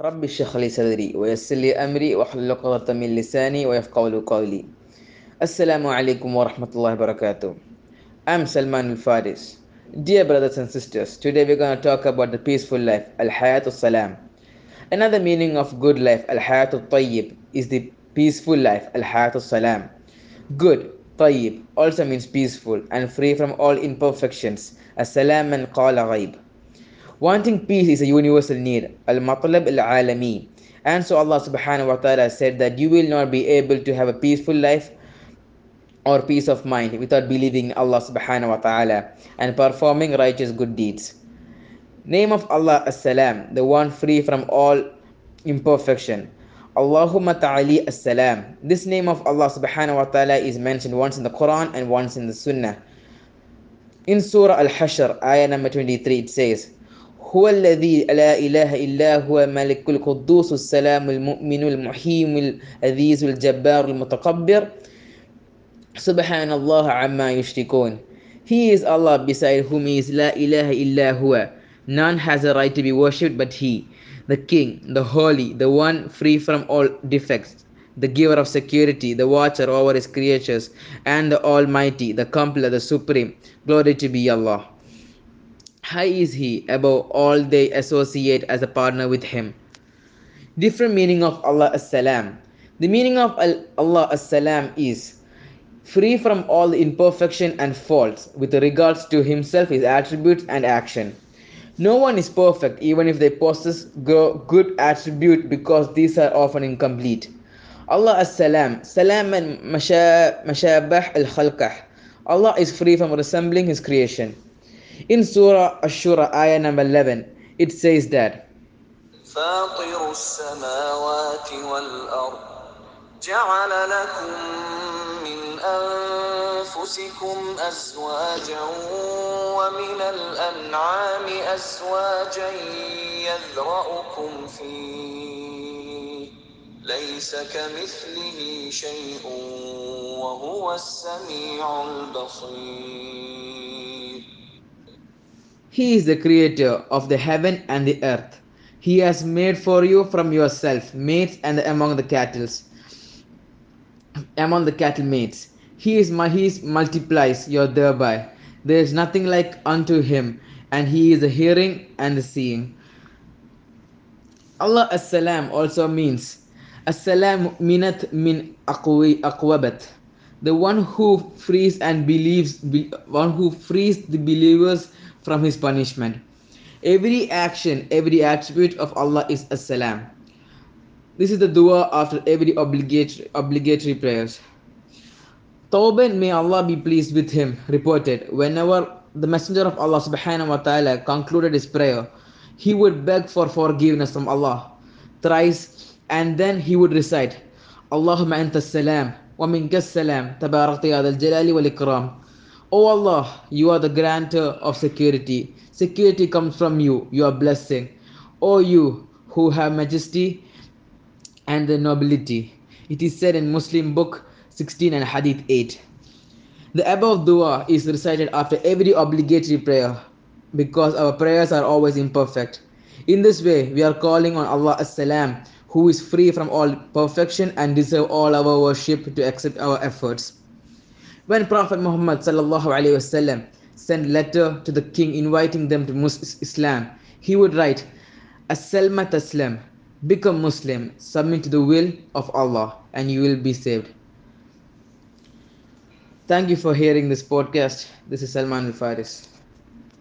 رب اشرح لي صدري ويسر لي أمري واحلل عقدة من لساني ويفقهوا قولي السلام عليكم ورحمة الله وبركاته I'm Salman Al Faris. Dear brothers and sisters, today we're going to talk about the peaceful life, Al Hayatul Salam. Another meaning of good life, Al Hayatul Tayyib, is the peaceful life, Al Hayatul Salam. Good, Tayyib, also means peaceful and free from all imperfections, As Salam and Qala Ghaib. Wanting peace is a universal need, Al Matlab Al Alami. And so Allah subhanahu wa ta'ala said that you will not be able to have a peaceful life or peace of mind without believing in Allah subhanahu wa ta'ala and performing righteous good deeds. Name of Allah As-Salam, the one free from all imperfection. Allahumma ta'ali As-Salam. This name of Allah subhanahu wa ta'ala is mentioned once in the Quran and once in the Sunnah. In Surah Al-Hashr, ayah number 23, it says, هو الذي لا إله إلا هو ملك القدوس السلام المؤمن المحيم العزيز الجبار المتكبر سبحان الله عما يشركون He is Allah beside whom is La ilaha illa huwa. None has a right to be worshipped but He, the King, the Holy, the one free from all defects, the giver of security, the watcher over His creatures, and the Almighty, the Completer, the Supreme. Glory to be Allah. High is He above all they associate as a partner with Him. Different meaning of Allah As-Salam. The meaning of Allah As-Salam is free from all imperfection and faults with regards to himself, his attributes, and action. No one is perfect, even if they possess good attribute, because these are often incomplete. Allah as-Salam, Salam Mashabah al-Khalqah. Allah is free from resembling His creation. In Surah Ash-Shura, ayah number 11, it says that فاطر السماوات والأرض جعل لكم من أنفسكم أزواجا ومن الأنعام أزواجا يذرأكم فيه. ليس كمثله شيء وهو السميع البصير. He is the creator of the heaven and the earth. He has made for you from yourself mates and among the cattle, among the cattle mates. He is he multiplies your thereby. There is nothing like unto him, and he is the hearing and the seeing. Allah as-salam also means as-salam minat min aqwi aqwabat. The one who frees and believes, one who frees the believers from his punishment. Every action, every attribute of Allah is as-salam. This is the dua after every obligatory, obligatory prayers. Tawban, may Allah be pleased with him, reported, whenever the Messenger of Allah subhanahu wa ta'ala concluded his prayer, he would beg for forgiveness from Allah thrice and then he would recite, Allahumma anta salam wa minka salam tabarakta ya dal jalali wal ikram. O Allah, you are the granter of security. Security comes from you, you are blessing. O you who have majesty and the nobility. It is said in Muslim book 16 and Hadith 8. The above dua is recited after every obligatory prayer because our prayers are always imperfect. In this way, we are calling on Allah as-Salam, who is free from all perfection and deserve all our worship to accept our efforts. When Prophet Muhammad wasallam sent letter to the king inviting them to Islam, he would write, As-Salma Taslam, become Muslim, submit to the will of Allah, and you will be saved. Thank you for hearing this podcast. This is Salman Al Faris.